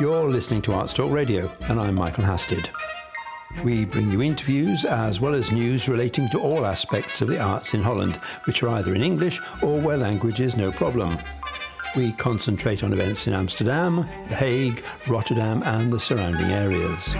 You're listening to Arts Talk Radio, and I'm Michael Hasted. We bring you interviews as well as news relating to all aspects of the arts in Holland, which are either in English or where language is no problem. We concentrate on events in Amsterdam, The Hague, Rotterdam, and the surrounding areas.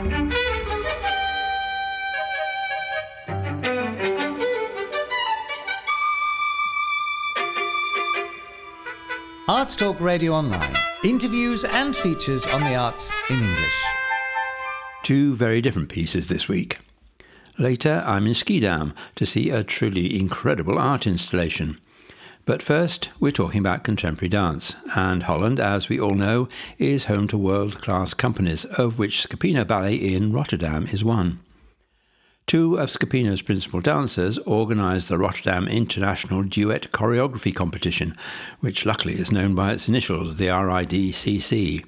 Arts Talk Radio Online. Interviews and features on the arts in English. Two very different pieces this week. Later, I'm in Schiedam to see a truly incredible art installation. But first, we're talking about contemporary dance, and Holland, as we all know, is home to world class companies, of which Scapino Ballet in Rotterdam is one. Two of Scapino's principal dancers organised the Rotterdam International Duet Choreography Competition, which luckily is known by its initials, the RIDCC.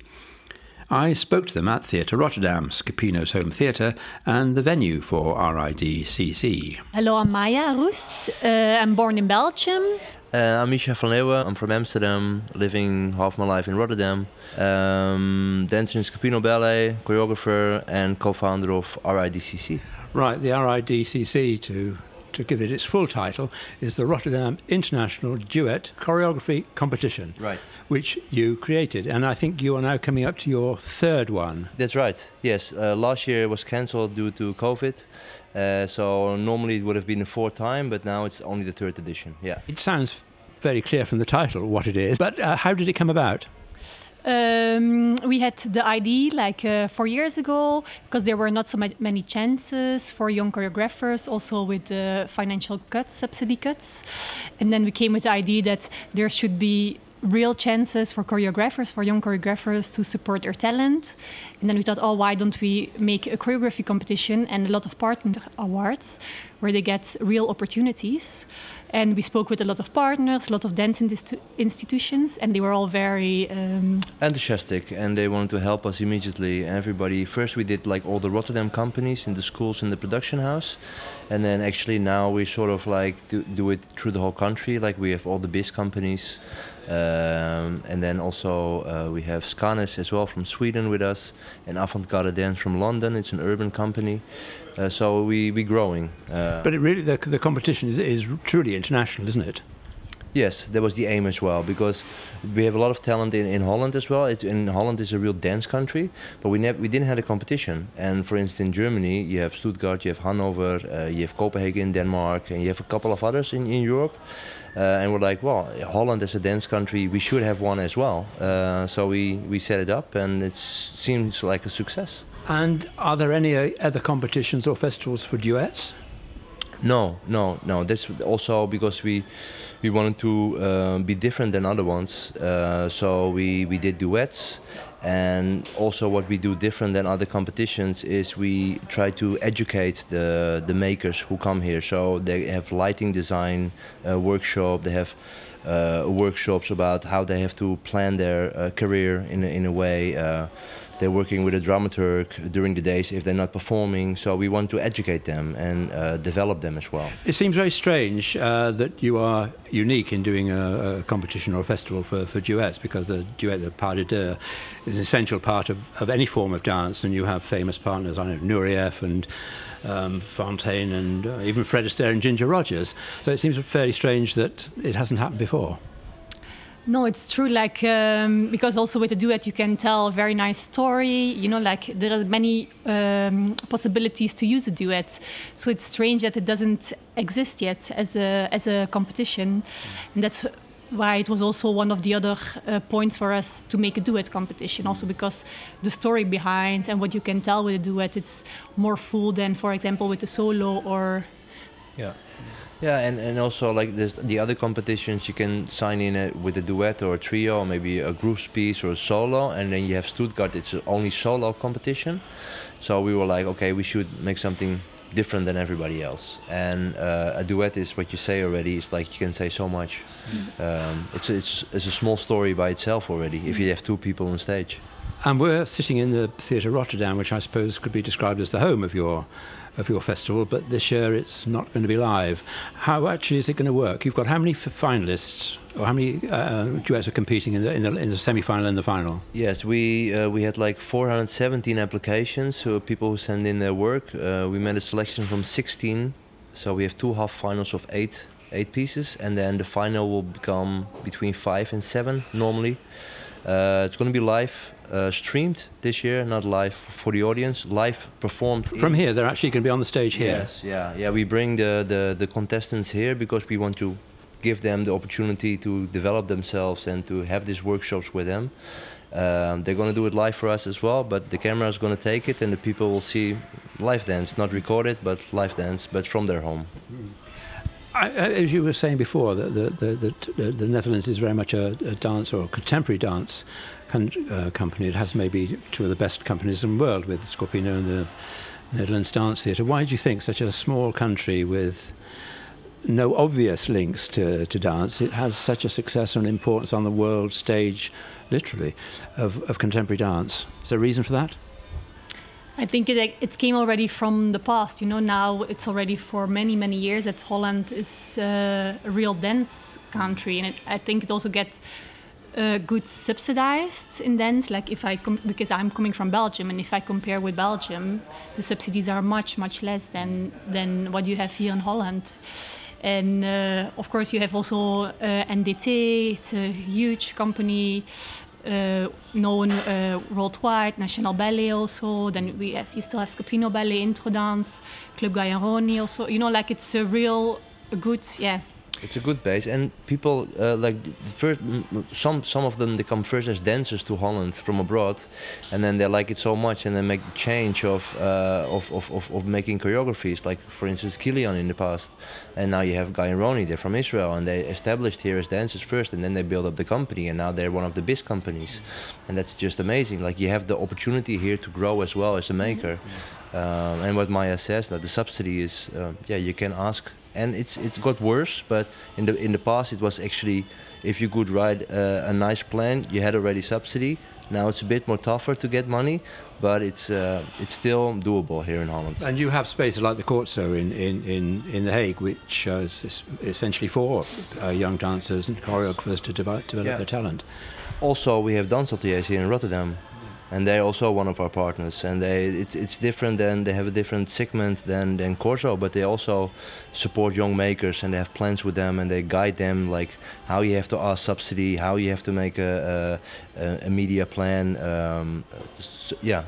I spoke to them at Theatre Rotterdam, Scapino's home theatre, and the venue for RIDCC. Hello, I'm Maya Roest. Uh, I'm born in Belgium. Uh, I'm Misha van Leeuwen. I'm from Amsterdam, living half my life in Rotterdam. Um, dancer in Scapino Ballet, choreographer, and co-founder of RIDCC. Right, the RIDCC, to, to give it its full title, is the Rotterdam International Duet Choreography Competition. Right. Which you created, and I think you are now coming up to your third one. That's right. Yes, uh, last year it was cancelled due to COVID. Uh, so normally it would have been the fourth time, but now it's only the third edition. Yeah. It sounds very clear from the title what it is, but uh, how did it come about? Um, we had the idea like uh, four years ago because there were not so ma- many chances for young choreographers, also with the financial cuts, subsidy cuts. And then we came with the idea that there should be real chances for choreographers, for young choreographers to support their talent. And then we thought, oh, why don't we make a choreography competition and a lot of partner awards where they get real opportunities? And we spoke with a lot of partners, a lot of dance institu- institutions, and they were all very um, enthusiastic and they wanted to help us immediately. Everybody, first we did like all the Rotterdam companies in the schools in the production house, and then actually now we sort of like do, do it through the whole country. Like we have all the BIS companies. Um, and then also uh, we have Skanes as well from Sweden with us, and Avant Garde Dance from London. It's an urban company, uh, so we we growing. Uh, but it really the, the competition is, is truly international, isn't it? Yes, that was the aim as well because we have a lot of talent in, in Holland as well. It's, in Holland is a real dance country, but we never we didn't have a competition. And for instance, in Germany, you have Stuttgart, you have Hanover, uh, you have Copenhagen in Denmark, and you have a couple of others in, in Europe. Uh, and we're like, well, Holland is a dance country, we should have one as well. Uh, so we, we set it up, and it seems like a success. And are there any other competitions or festivals for duets? No, no, no. This also because we we wanted to uh, be different than other ones. Uh, so we we did duets, and also what we do different than other competitions is we try to educate the the makers who come here. So they have lighting design uh, workshop. They have. Uh, workshops about how they have to plan their uh, career in a, in a way uh, they're working with a dramaturg during the days if they're not performing. So we want to educate them and uh, develop them as well. It seems very strange uh, that you are unique in doing a, a, competition or a festival for, for duets because the duet, the pas de deux, is an essential part of, of any form of dance, and you have famous partners. I know Nureyev and um, Fonteyn and uh, even Fred Astaire and Ginger Rogers. So it seems fairly strange that it hasn't happened before. No, it's true. Like um, because also with a duet you can tell a very nice story. You know, like there are many um, possibilities to use a duet. So it's strange that it doesn't exist yet as a as a competition, and that's why it was also one of the other uh, points for us to make a duet competition. Also because the story behind and what you can tell with a duet, it's more full than, for example, with a solo or. Yeah. Yeah, and, and also like there's the other competitions you can sign in it with a duet or a trio or maybe a group piece or a solo, and then you have Stuttgart. It's only solo competition, so we were like, okay, we should make something different than everybody else. And uh, a duet is what you say already. It's like you can say so much. Mm. Um, it's it's it's a small story by itself already if you have two people on stage. And we're sitting in the Theatre Rotterdam, which I suppose could be described as the home of your of your festival, but this year it's not going to be live. How actually is it going to work? You've got how many finalists, or how many uh, duets are competing in the, in the, in the semi-final and the final? Yes, we uh, we had like 417 applications, so people who send in their work. Uh, we made a selection from 16, so we have two half finals of eight eight pieces, and then the final will become between five and seven normally. Uh, it's going to be live uh, streamed this year, not live for the audience. Live performed from here. They're actually going to be on the stage here. Yes, yeah, yeah. We bring the, the the contestants here because we want to give them the opportunity to develop themselves and to have these workshops with them. Um, they're going to do it live for us as well, but the camera is going to take it and the people will see live dance, not recorded, but live dance, but from their home. Mm. I, as you were saying before, the, the, the, the Netherlands is very much a, a dance or a contemporary dance con- uh, company. It has maybe two of the best companies in the world with Scapino and the Netherlands Dance Theatre. Why do you think such a small country with no obvious links to, to dance, it has such a success and importance on the world stage, literally, of, of contemporary dance? Is there a reason for that? I think it, it came already from the past. You know, now it's already for many, many years that Holland is uh, a real dance country, and it, I think it also gets uh, good subsidized in dance. Like if I because I'm coming from Belgium, and if I compare with Belgium, the subsidies are much, much less than than what you have here in Holland. And uh, of course, you have also uh, NDT. It's a huge company uh, known uh, worldwide, National Ballet also. Then we have, you still have Scapino Ballet, Introdans, Club Guy & Roni also. You know, like it's a real a good, yeah, it's a good base, and people uh, like first. Some some of them they come first as dancers to Holland from abroad, and then they like it so much, and they make change of, uh, of, of, of, of making choreographies. Like for instance, Kylián in the past, and now you have Guy and Roni. They're from Israel, and they established here as dancers first, and then they build up the company, and now they're one of the best companies, and that's just amazing. Like you have the opportunity here to grow as well as a maker. Um, and what Maya says, that the subsidy is, uh, yeah, you can ask and it's it's got worse. But in the in the past, it was actually if you could write a, a nice plan, you had already subsidy. Now it's a bit more tougher to get money, but it's uh, it's still doable here in Holland. And you have spaces like the Korzo in in in, in the Hague, which uh, is essentially for uh, young dancers and choreographers to develop, develop yeah. their talent. Also, we have dance ateliers here in Rotterdam, and they're also one of our partners. And they, it's it's different than they have a different segment than than Korzo, but they also support young makers and they have plans with them and they guide them like how you have to ask subsidy, how you have to make a a, a media plan. Um, yeah.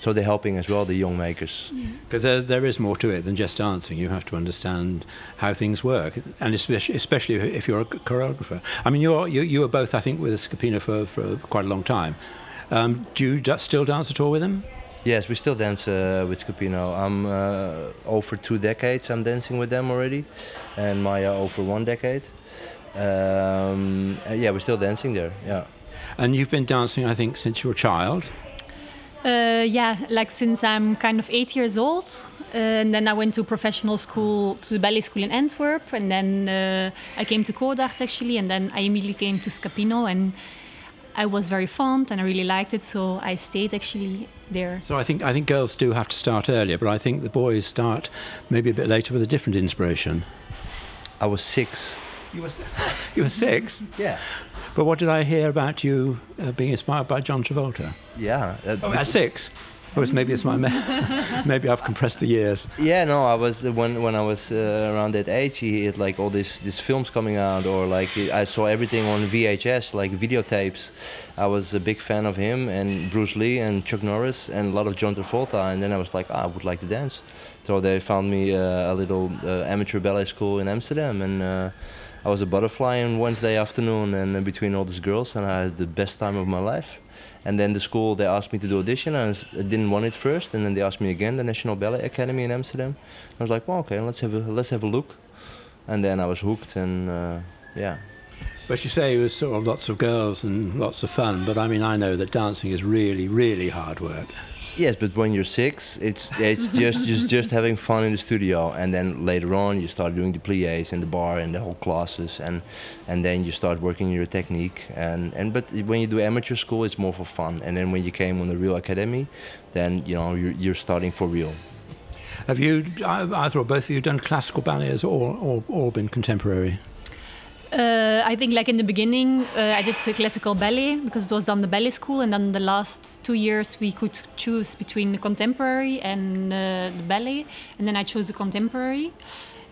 So they're helping as well the young makers. Because yeah. there, is more to it than just dancing. You have to understand how things work, and especially, especially if you're a choreographer. I mean, you're, you you were both, I think, with Scapino for, for quite a long time. Um, do you d- still dance at all with him? Yes, we still dance uh, with Scapino. I'm uh, over two decades. I'm dancing with them already, and Maya over one decade. Um, uh, yeah, we're still dancing there. Yeah. And you've been dancing, I think, since you were a child. Uh, yeah, like since I'm kind of eight years old. Uh, and then I went to professional school, to the ballet school in Antwerp, and then uh, I came to Codarts actually, and then I immediately came to Scapino, and I was very fond and I really liked it, so I stayed actually there. So I think I think girls do have to start earlier, but I think the boys start maybe a bit later with a different inspiration. I was six. You were you were six. yeah. But what did I hear about you uh, being inspired by John Travolta? Yeah. Uh, oh, at six. Or maybe it's my maybe I've compressed the years. Yeah, no, I was when when I was uh, around that age, he had like all these these films coming out, or like I saw everything on VHS, like videotapes. I was a big fan of him and Bruce Lee and Chuck Norris and a lot of John Travolta, and then I was like, oh, I would like to dance. So they found me uh, a little uh, amateur ballet school in Amsterdam, and uh, I was a butterfly on Wednesday afternoon, and uh, between all these girls, and I had the best time of my life. And then the school they asked me to do audition. I, I didn't want it first, and then they asked me again, the National Ballet Academy in Amsterdam. I was like, well, okay, let's have a let's have a look. And then I was hooked, and uh, yeah. But you say it was sort of lots of girls and lots of fun. But I mean, I know that dancing is really, really hard work. Yes, but when you're six, it's it's just just just having fun in the studio, and then later on you start doing the pliés and the bar and the whole classes, and and then you start working your technique. And and but when you do amateur school, it's more for fun. And then when you came on the real academy, then you know you're, you're starting for real. Have you either or both of you done classical ballets or all, all been contemporary? Uh, I think like in the beginning, uh, I did the classical ballet because it was on the ballet school, and then the last two years we could choose between the contemporary and uh, the ballet, and then I chose the contemporary.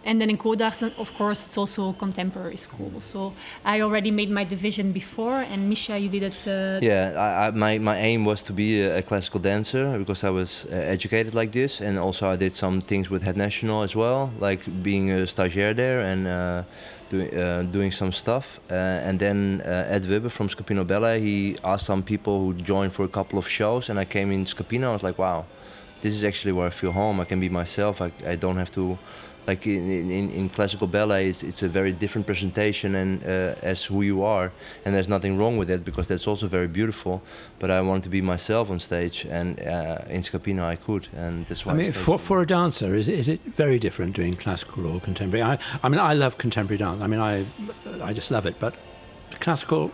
And then in Codarts, of course, it's also contemporary school. So I already made my division before, and Misha, you did it. Uh, yeah, I, I, my, my aim was to be a, a, classical dancer because I was uh, educated like this, and also I did some things with Het Nationale as well, like being a stagiaire there and uh, doing uh, doing some stuff. Uh, and then uh, Ed Wubbe from Scapino Ballet, he asked some people who joined for a couple of shows, and I came in Scapino. I was like, wow, this is actually where I feel home. I can be myself. I, I don't have to like in, in, in classical ballet it's, it's a very different presentation and uh, as who you are and there's nothing wrong with it because that's also very beautiful but I wanted to be myself on stage and uh, in Scapino I could and that's why I mean for, for a dancer is, is it very different doing classical or contemporary I, I mean I love contemporary dance I mean I I just love it but classical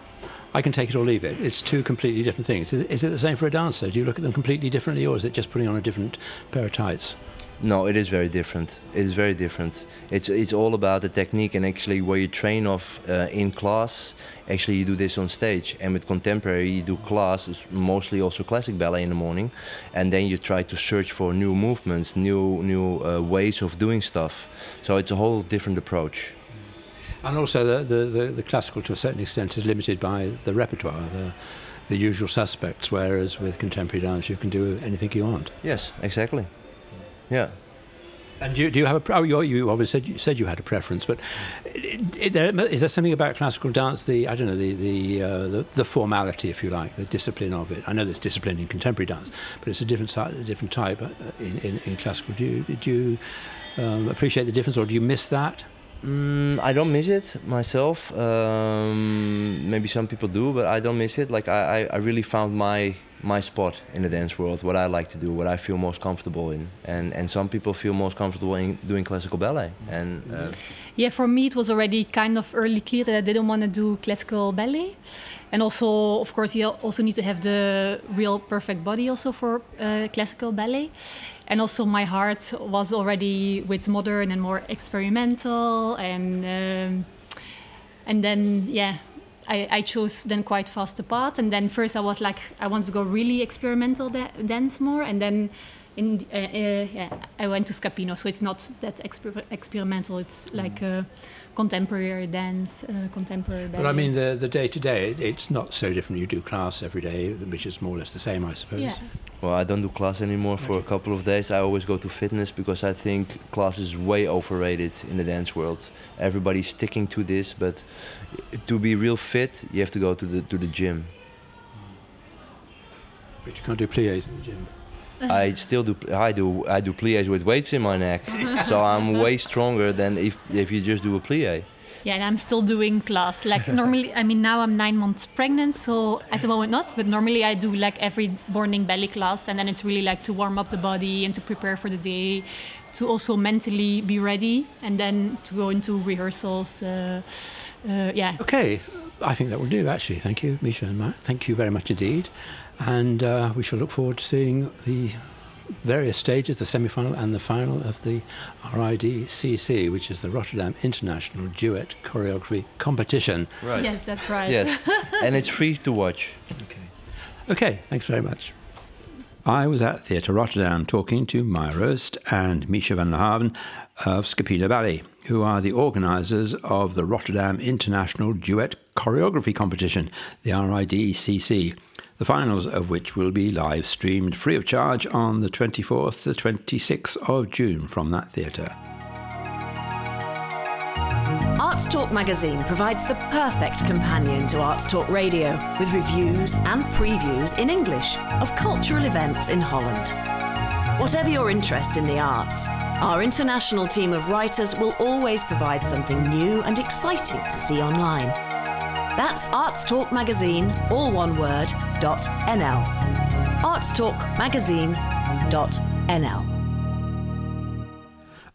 I can take it or leave it. It's two completely different things. Is, is, it the same for a dancer? Do you look at them completely differently, or is it just putting on a different pair of tights? No, it is very different. It is very different. It's it's all about the technique and actually where you train off uh, in class. Actually, you do this on stage, and with contemporary, you do class, mostly also classic ballet in the morning, and then you try to search for new movements, new new uh, ways of doing stuff. So it's a whole different approach. And also, the, the, the, the classical, to a certain extent, is limited by the repertoire. The, the usual suspects, whereas with contemporary dance you can do anything you want. Yes, exactly. Yeah. And do you, do you have a? Oh, you, you obviously said you, said you had a preference, but is there, is there something about classical dance, the I don't know, the the, uh, the, the formality, if you like, the discipline of it? I know there's discipline in contemporary dance, but it's a different a different type uh, in, in, in classical. Do you, do you um, appreciate the difference, or do you miss that? Mm, I don't miss it myself. Um, maybe some people do, but I don't miss it. Like I, I really found my my spot in the dance world, what I like to do, what I feel most comfortable in, and and some people feel most comfortable in doing classical ballet. And uh, yeah, for me it was already kind of early clear that I didn't want to do classical ballet, and also of course you also need to have the real perfect body also for uh, classical ballet. And also my heart was already with modern and more experimental and um, and then yeah I, I, chose then quite fast apart. And then first I was like I want to go really experimental da dance more. And then in uh, uh, yeah I went to Scapino. So it's not that exper experimental. It's like uh, contemporary dance, uh, contemporary ballet. But I mean, the the day to day, it's not so different. You do class every day, which is more or less the same, I suppose. Yeah. Well, I don't do class anymore for a couple of days. I always go to fitness because I think class is way overrated in the dance world. Everybody's sticking to this, but to be real fit, you have to go to the to the gym. But you can't do pliés in the gym. I still do. I do. I do pliés with weights in my neck, so I'm way stronger than if if you just do a plie. Yeah, and I'm still doing class. Like normally, I mean, now I'm nine months pregnant, so at the moment not. But normally, I do like every morning belly class, and then it's really like to warm up the body and to prepare for the day, to also mentally be ready, and then to go into rehearsals. Uh, uh, yeah. Okay, I think that will do. Actually, thank you, Misha and Matt. Thank you very much indeed and uh, we shall look forward to seeing the various stages, the semi-final and the final of the RIDCC, which is the Rotterdam International Duet Choreography Competition. Right. Yes, that's right. Yes, and it's free to watch. Okay. Okay, thanks very much. I was at Theatre Rotterdam talking to Maya Roest and Misha van der Haven of Scapino Ballet, who are the organisers of the Rotterdam International Duet Choreography Competition, the RIDCC the finals of which will be live streamed free of charge on the 24th to 26th of June from that theatre. Arts Talk magazine provides the perfect companion to Arts Talk Radio with reviews and previews in English of cultural events in Holland. Whatever your interest in the arts, our international team of writers will always provide something new and exciting to see online. That's Arts Talk Magazine, all one word, dot NL. artstalkmagazine.nl.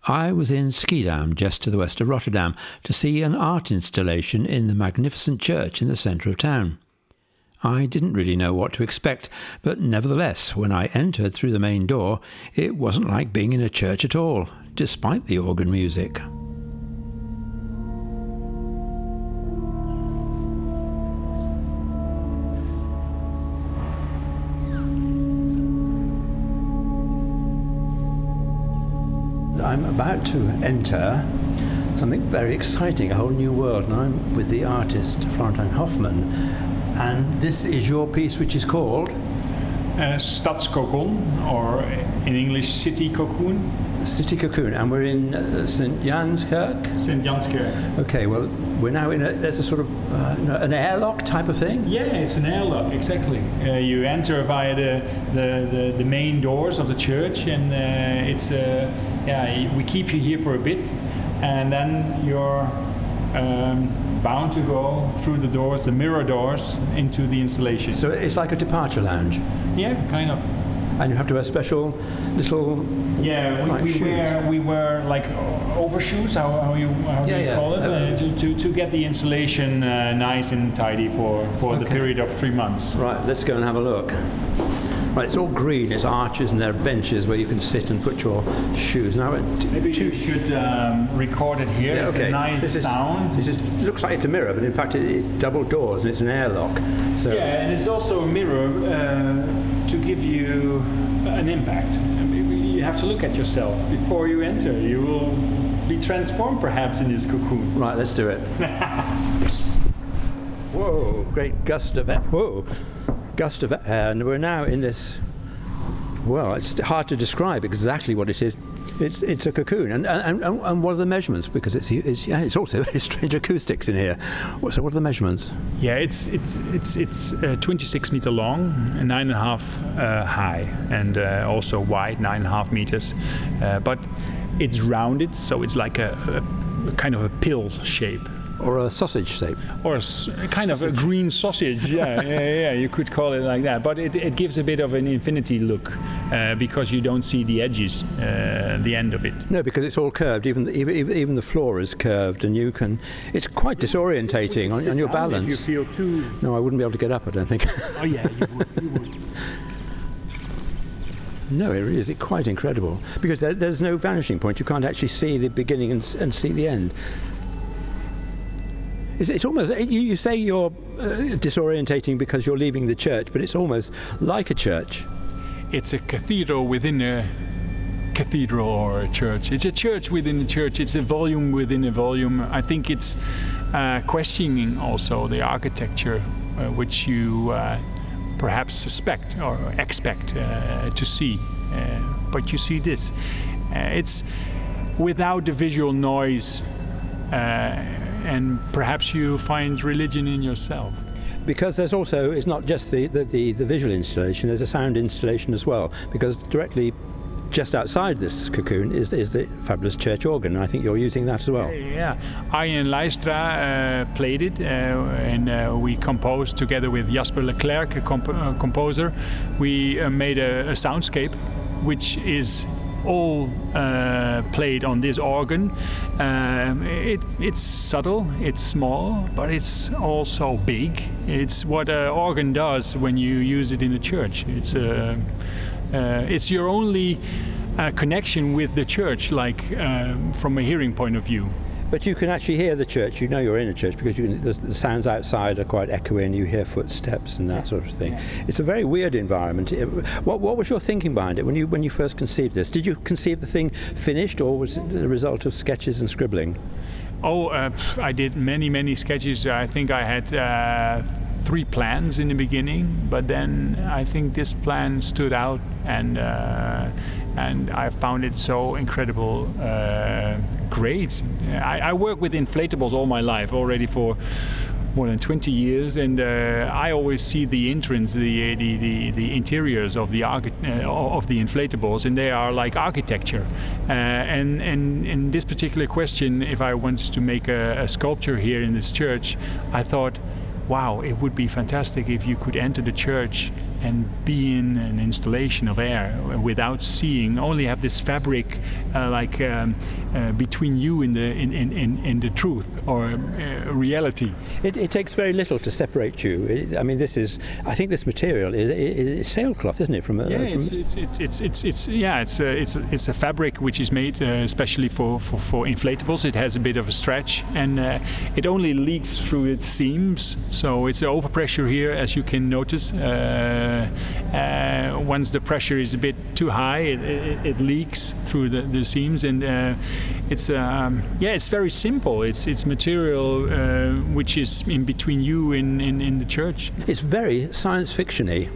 I was in Schiedam, just to the west of Rotterdam, to see an art installation in the magnificent church in the centre of town. I didn't really know what to expect, but nevertheless, when I entered through the main door, it wasn't like being in a church at all, despite the organ music. I'm about to enter something very exciting, a whole new world, and I'm with the artist Florentijn Hofman. And this is your piece, which is called uh, Stadskokon, or in English, City Cocoon. City Cocoon, and we're in uh, St. Janskerk. St. Janskerk. Okay, well, we're now in a, there's a sort of uh, an airlock type of thing? Yeah, it's an airlock, exactly. Uh, you enter via the, the, the, the, main doors of the church, and uh, it's, uh, yeah, we keep you here for a bit, and then you're um, bound to go through the doors, the mirror doors, into the installation. So it's like a departure lounge? Yeah, kind of. And you have to wear special little yeah we, we wear we wear like overshoes how, how you how yeah, do you yeah. call it uh, to, to, to get the installation uh, nice and tidy for for okay. the period of three months right let's go and have a look Right, it's all green. It's arches and there are benches where you can sit and put your shoes. Now, maybe you should um, record it here. Yeah, okay. It's a nice this is, sound. This is, looks like it's a mirror, but in fact it, it's double doors and it's an airlock. So yeah, and it's also a mirror uh, to give you an impact. you have to look at yourself before you enter. You will be transformed, perhaps, in this cocoon. Right, let's do it. Whoa! Great gust of air. Whoa! Gust of air, and we're now in this. Well, it's hard to describe exactly what it is. It's, it's a cocoon, and, and, and, and what are the measurements? Because it's, it's, yeah, it's also very strange acoustics in here. So, what are the measurements? Yeah, it's it's it's it's uh, 26 meter long, and nine and a half uh, high, and uh, also wide, nine and a half meters. Uh, but it's rounded, so it's like a, a kind of a pill shape or a sausage shape, or a, kind sausage. of a green sausage. Yeah, yeah, yeah, you could call it like that. But it, it gives a bit of an infinity look uh, because you don't see the edges, uh, the end of it. No, because it's all curved. Even the, even, even the floor is curved, and you can. It's quite disorientating on, on, your balance. If you feel too. No, I wouldn't be able to get up. I don't think. oh yeah, you would. You would. No, it is it quite incredible because there, there's no vanishing point. You can't actually see the beginning and, and see the end. It's, it's almost, you, you, say you're uh, disorientating because you're leaving the church, but it's almost like a church. It's a cathedral within a cathedral or a church. It's a church within a church. It's a volume within a volume. I think it's uh, questioning also the architecture, uh, which you uh, perhaps suspect or expect uh, to see. Uh, but you see this. it's without the visual noise and perhaps you find religion in yourself. Because there's also, it's not just the, the, the, the visual installation, there's a sound installation as well. Because directly just outside this cocoon is, is the fabulous church organ, and I think you're using that as well. Yeah, i and Leistra uh, played it, uh, and uh, we composed together with Jasper Leclerc, a comp- uh, composer. We uh, made a, a soundscape, which is all uh, played on this organ. Um, it, it's subtle, it's small, but it's also big. It's what an organ does when you use it in a church. It's uh, uh, it's your only uh, connection with the church, like um, from a hearing point of view. But you can actually hear the church. You know you're in a church because can, the, the, sounds outside are quite echoey, and you hear footsteps and that sort of thing. Yeah. It's a very weird environment. What, what was your thinking behind it when you when you first conceived this? Did you conceive the thing finished, or was it the result of sketches and scribbling? Oh, uh, I did many many sketches. I think I had. Uh, three plans in the beginning, but then I think this plan stood out, and uh, and I found it so incredible, uh, great. I, I work with inflatables all my life already for more than 20 years, and uh, I always see the entrance, the the, the, the interiors of the uh, of the inflatables, and they are like architecture. Uh, and and in this particular question, if I wanted to make a, a sculpture here in this church, I thought wow, it would be fantastic if you could enter the church and be in an installation of air without seeing, only have this fabric uh, like um, uh, between you and the in, in, in, in the truth or uh, reality. It, it, takes very little to separate you. It, I mean, this is. I think this material is, is sailcloth, isn't it? From, yeah, from it's, it's, it's, it's, it's, it's, yeah, it's a, it's a, it's a fabric which is made uh, especially for, for, for inflatables. It has a bit of a stretch and uh, it only leaks through its seams. So it's overpressure here, as you can notice. Uh, uh, once the pressure is a bit too high, it, it, it leaks through the, the seams, and uh, it's um, yeah, it's very simple. It's it's material uh, which is in between you and in, in the church. It's very science fictiony.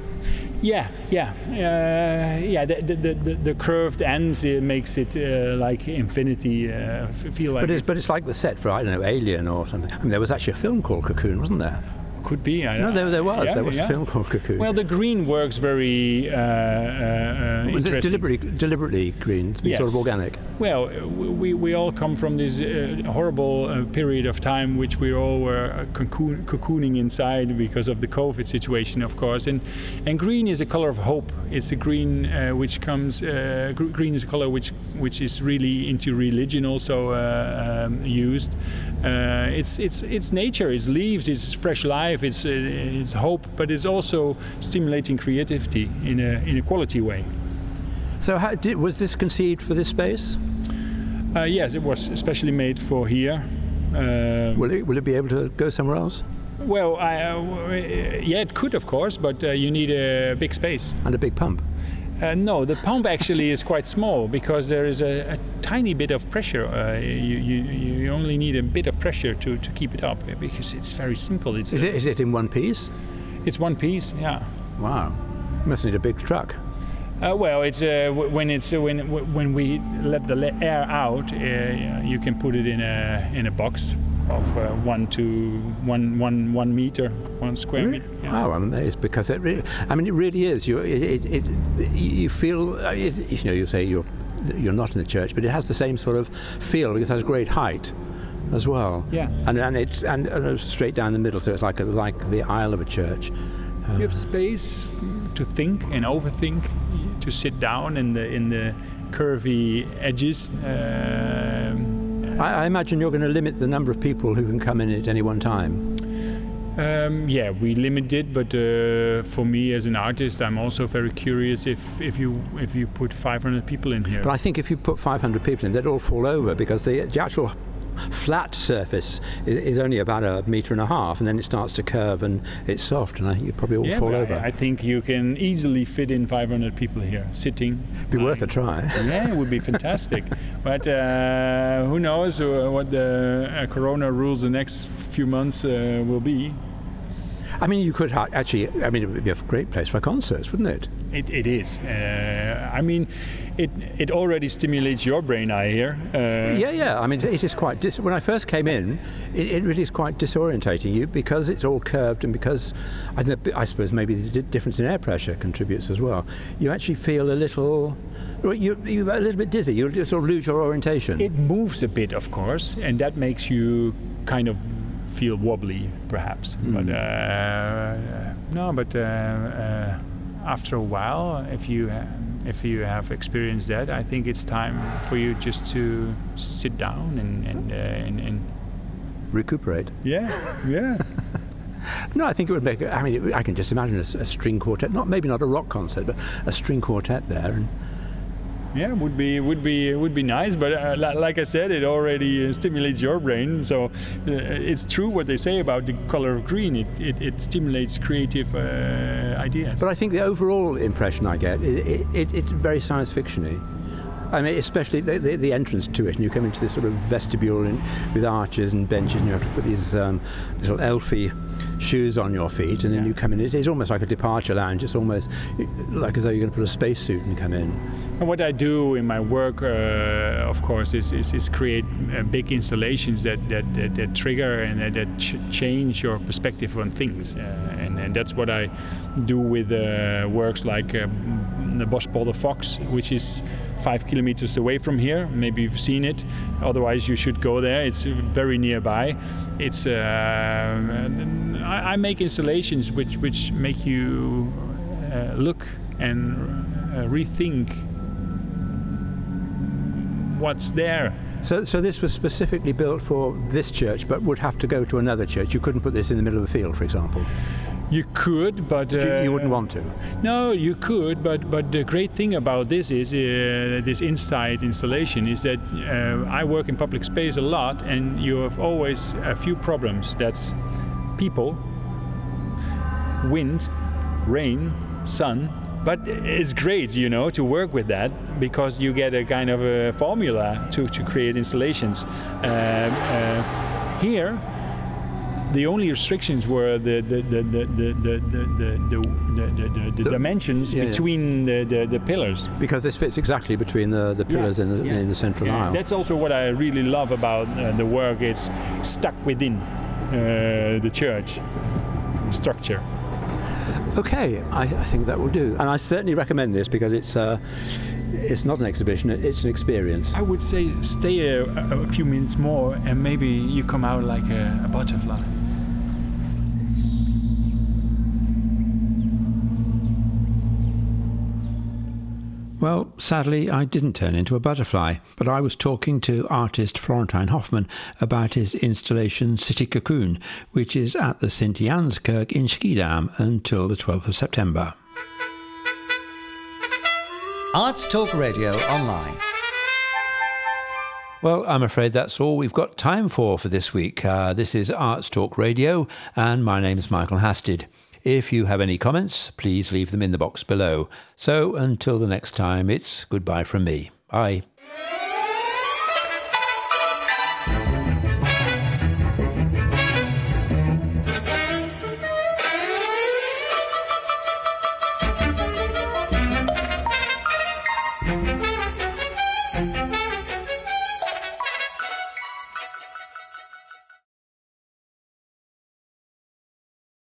Yeah, yeah, uh, yeah. The, the, the, the, curved ends it makes it uh, like infinity uh, feel like. But it's, it's, but it's like the set for I don't know Alien or something. I mean, there was actually a film called Cocoon, wasn't there? Could be. I, no, there, there was. Yeah, there was yeah. a film called Cocoon. Well, the green works very. Uh, uh, was it deliberately, deliberately green, to be yes. sort of organic? Well, we, we all come from this uh, horrible uh, period of time which we all were uh, cocoon, cocooning inside because of the COVID situation, of course. And and green is a color of hope. It's a green uh, which comes. Gr- green is a color which which is really into religion also um, used. it's it's it's nature. It's leaves. It's fresh life life, it's, uh, it's hope, but it's also stimulating creativity in a, in a quality way. So, did, was this conceived for this space? Uh, yes, it was especially made for here. Uh, will, it, will it be able to go somewhere else? Well, I, uh, yeah, it could, of course, but uh, you need a big space. And a big pump. Uh, no, the pump actually is quite small because there is a, a tiny bit of pressure. Uh, you, you, you, only need a bit of pressure to, to keep it up because it's very simple. It's is, it, is it in one piece? It's one piece, yeah. Wow. You must need a big truck. Uh, well, it's uh, when it's uh, when when we let the air out, uh, you can put it in a in a box of uh, one to one, one, one meter, one square really? meter. Yeah. Wow, I'm amazed because it really, I mean, it really is. You, it, it, it you feel, uh, it, you know, you say you're, you're not in the church, but it has the same sort of feel because it has great height as well. Yeah. And and it's and, and straight down the middle, so it's like a, like the aisle of a church. Uh, you have space to think and overthink, to sit down in the in the curvy edges. Um, I, I imagine you're going to limit the number of people who can come in at any one time. Um, yeah, we limit it, but uh, for me as an artist, I'm also very curious if, if you if you put 500 people in here. But I think if you put 500 people in, they'd all fall over because the, the actual flat surface is, only about a meter and a half, and then it starts to curve and it's soft, and I think you probably all yeah, fall over. I, I, think you can easily fit in 500 people here, sitting. Be lying. worth a try. yeah, it would be fantastic. but uh, who knows uh, what the uh, Corona rules the next few months uh, will be. I mean, you could ha- actually. I mean, it would be a great place for concerts, wouldn't it? It, it is. Uh, I mean, it it already stimulates your brain. I hear. Uh, yeah, yeah. I mean, it is quite. Dis- when I first came in, it, it, really is quite disorientating you because it's all curved and because I, I suppose maybe the difference in air pressure contributes as well. You actually feel a little. You you a little bit dizzy. You sort of lose your orientation. It moves a bit, of course, and that makes you kind of feel wobbly, perhaps. Mm. But uh, no, but. Uh, uh, after a while, if you if you have experienced that, I think it's time for you just to sit down and and, uh, and, and recuperate. Yeah, yeah. no, I think it would make. I mean, it, I can just imagine a, a, string quartet, not maybe not a rock concert, but a string quartet there, and yeah, would be would be would be nice. But uh, like I said, it already uh, stimulates your brain. So uh, it's true what they say about the color of green. It it, it stimulates creative uh, ideas. But I think the overall impression I get it, it, it's very science fictiony. I mean, especially the, the, the, entrance to it, and you come into this sort of vestibule in, with arches and benches, and you have to put these um, little elfy shoes on your feet, and then yeah. you come in. It's, it's, almost like a departure lounge. It's almost like as though you're going to put a spacesuit and come in. And what I do in my work, uh, of course, is, is, is create uh, big installations that, that, that, that trigger and that, that ch- change your perspective on things. Uh, and, and that's what I do with uh, works like um, the Bospolder Fox, which is five kilometers away from here. Maybe you've seen it. Otherwise, you should go there. It's very nearby. It's uh, I, I, make installations which which make you uh, look and uh, rethink what's there. So, so this was specifically built for this church, but would have to go to another church. You couldn't put this in the middle of a field, for example. You could, but uh, you, you, wouldn't want to. No, you could, but but the great thing about this is uh, this inside installation is that uh, I work in public space a lot, and you have always a few problems. That's people, wind, rain, sun. But it's great, you know, to work with that because you get a kind of a formula to, to create installations. Uh, uh, here, the only restrictions were the the the the the the the, the, the, the dimensions yeah, between yeah. The, the, pillars. Because this fits exactly between the, the pillars yeah, in, the, in the central aisle. That's also what I really love about uh, the work. It's stuck within uh, the church structure. Okay, I, I, think that will do, and I certainly recommend this because it's. Uh, it's not an exhibition, it's an experience. I would say stay a, a few minutes more and maybe you come out like a, a butterfly. Well, sadly, I didn't turn into a butterfly, but I was talking to artist Florentijn Hofman about his installation City Cocoon, which is at the St. Jan's Kirk in Schiedam until the 12th of September. Arts Talk Radio Online. Well, I'm afraid that's all we've got time for for this week. Uh, this is Arts Talk Radio, and my name is Michael Hasted. If you have any comments, please leave them in the box below. So until the next time, it's goodbye from me. Bye.